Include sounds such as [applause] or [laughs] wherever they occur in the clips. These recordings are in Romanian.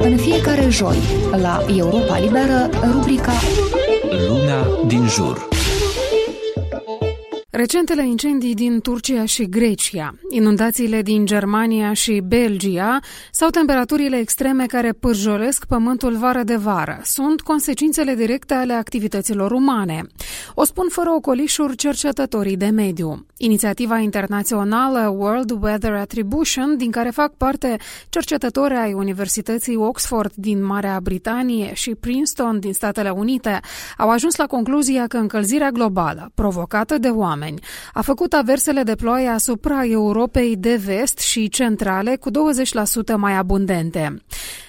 În fiecare joi, la Europa Liberă, rubrica Luna din jur. Recentele incendii din Turcia și Grecia, inundațiile din Germania și Belgia sau temperaturile extreme care pârjolesc pământul vară de vară sunt consecințele directe ale activităților umane. O spun fără ocolișuri cercetătorii de mediu. Inițiativa internațională World Weather Attribution, din care fac parte cercetători ai Universității Oxford din Marea Britanie și Princeton din Statele Unite, au ajuns la concluzia că încălzirea globală, provocată de oameni, oameni. A făcut aversele de ploaie asupra Europei de vest și centrale cu 20% mai abundente.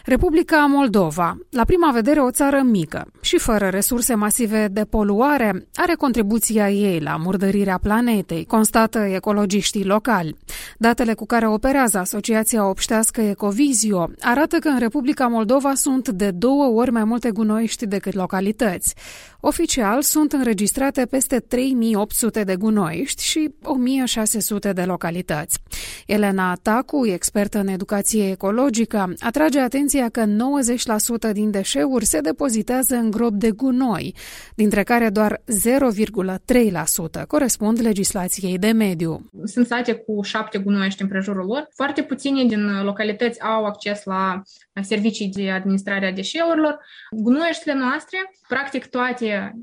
Republica Moldova, la prima vedere o țară mică și fără resurse masive de poluare, are contribuția ei la murdărirea planetei, constată ecologiștii locali. Datele cu care operează Asociația Obștească Ecovizio arată că în Republica Moldova sunt de două ori mai multe gunoiști decât localități. Oficial sunt înregistrate peste 3800 de gunoiști și 1600 de localități. Elena Tacu, expertă în educație ecologică, atrage atenția că 90% din deșeuri se depozitează în grob de gunoi, dintre care doar 0,3% corespund legislației de mediu. Sunt sate cu șapte gunoiești în prejurul lor. Foarte puține din localități au acces la servicii de administrare a deșeurilor. Gunoieștile noastre, practic toate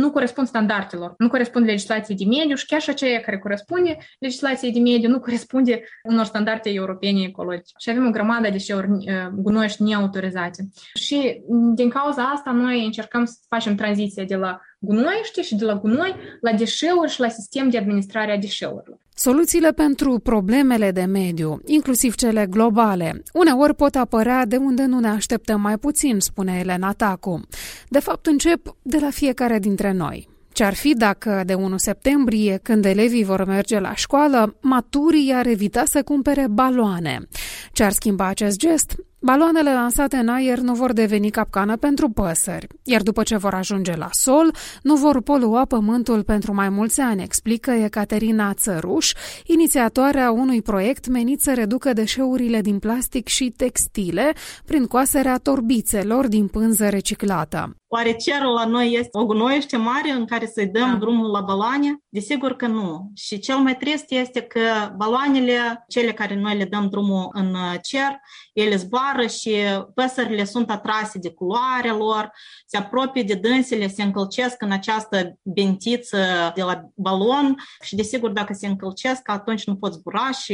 nu corespund standardelor, nu corespund legislației de mediu și chiar și aceea care corespunde legislației de mediu nu [laughs] corespunde unor standarde europene ecologice. Și avem o grămadă de deșeuri gunoiești neautorizate. Și din cauza asta noi încercăm să facem tranziția de la gunoiește și de la gunoi la deșeuri și la sistem de administrare a deșeurilor. Soluțiile pentru problemele de mediu, inclusiv cele globale, uneori pot apărea de unde nu ne așteptăm mai puțin, spune Elena Tacu. De fapt, încep de la fiecare dintre noi. Ce-ar fi dacă de 1 septembrie, când elevii vor merge la școală, maturii ar evita să cumpere baloane? Ce-ar schimba acest gest? Baloanele lansate în aer nu vor deveni capcană pentru păsări, iar după ce vor ajunge la sol, nu vor polua pământul pentru mai mulți ani, explică Ecaterina Țăruș, inițiatoarea unui proiect menit să reducă deșeurile din plastic și textile prin coaserea torbițelor din pânză reciclată. Oare cerul la noi este o gunoiește mare în care să-i dăm da. drumul la baloane? Desigur că nu. Și cel mai trist este că baloanele, cele care noi le dăm drumul în cer, ele zboară și păsările sunt atrase de culoarea lor, se apropie de dânsele, se încălcesc în această bentiță de la balon și desigur dacă se încălcesc, atunci nu pot zbura și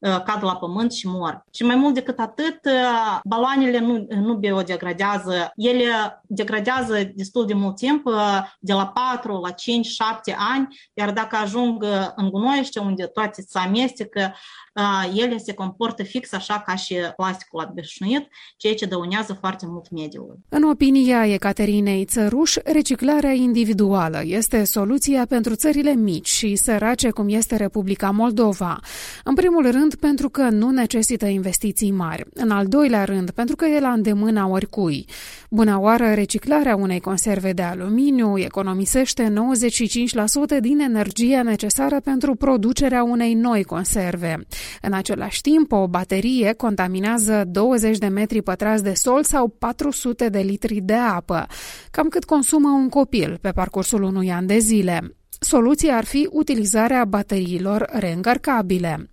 uh, cad la pământ și mor. Și mai mult decât atât, uh, baloanele nu, nu biodegradează, ele degradează destul de mult timp, uh, de la 4 la 5, 7 ani, iar dacă ajung în gunoiește unde toate se amestecă, ele se comportă fix așa ca și plasticul obișnuit, ceea ce dăunează foarte mult mediului. În opinia Ecaterinei Țăruș, reciclarea individuală este soluția pentru țările mici și sărace cum este Republica Moldova. În primul rând pentru că nu necesită investiții mari. În al doilea rând pentru că e la îndemâna oricui. Bună oară, reciclarea unei conserve de aluminiu economisește 95% din energia necesară pentru producerea unei noi conserve. În același timp, o baterie contaminează 20 de metri pătrați de sol sau 400 de litri de apă, cam cât consumă un copil pe parcursul unui an de zile. Soluția ar fi utilizarea bateriilor reîncărcabile.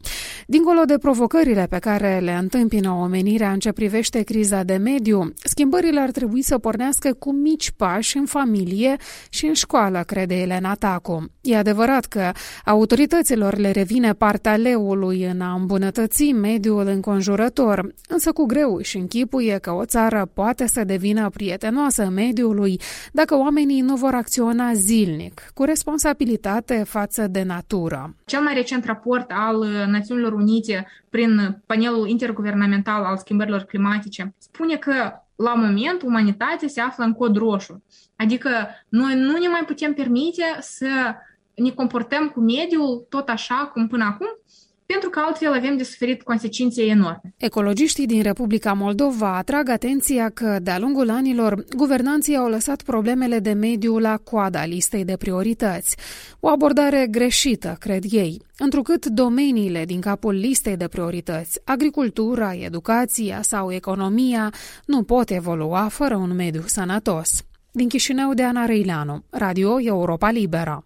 Dincolo de provocările pe care le întâmpină omenirea în ce privește criza de mediu, schimbările ar trebui să pornească cu mici pași în familie și în școală, crede Elena Tacu. E adevărat că autorităților le revine partea leului în a îmbunătăți mediul înconjurător, însă cu greu și închipuie că o țară poate să devină prietenoasă mediului dacă oamenii nu vor acționa zilnic, cu responsabilitate față de natură. Cel mai recent raport al Națiunilor Unite prin panelul interguvernamental al schimbărilor climatice spune că la moment umanitatea se află în cod roșu. Adică noi nu ne mai putem permite să ne comportăm cu mediul tot așa cum până acum pentru că altfel avem de suferit consecințe enorme. Ecologiștii din Republica Moldova atrag atenția că, de-a lungul anilor, guvernanții au lăsat problemele de mediu la coada listei de priorități. O abordare greșită, cred ei, întrucât domeniile din capul listei de priorități, agricultura, educația sau economia, nu pot evolua fără un mediu sănătos. Din Chișinău de Ana Reileanu, Radio Europa Liberă.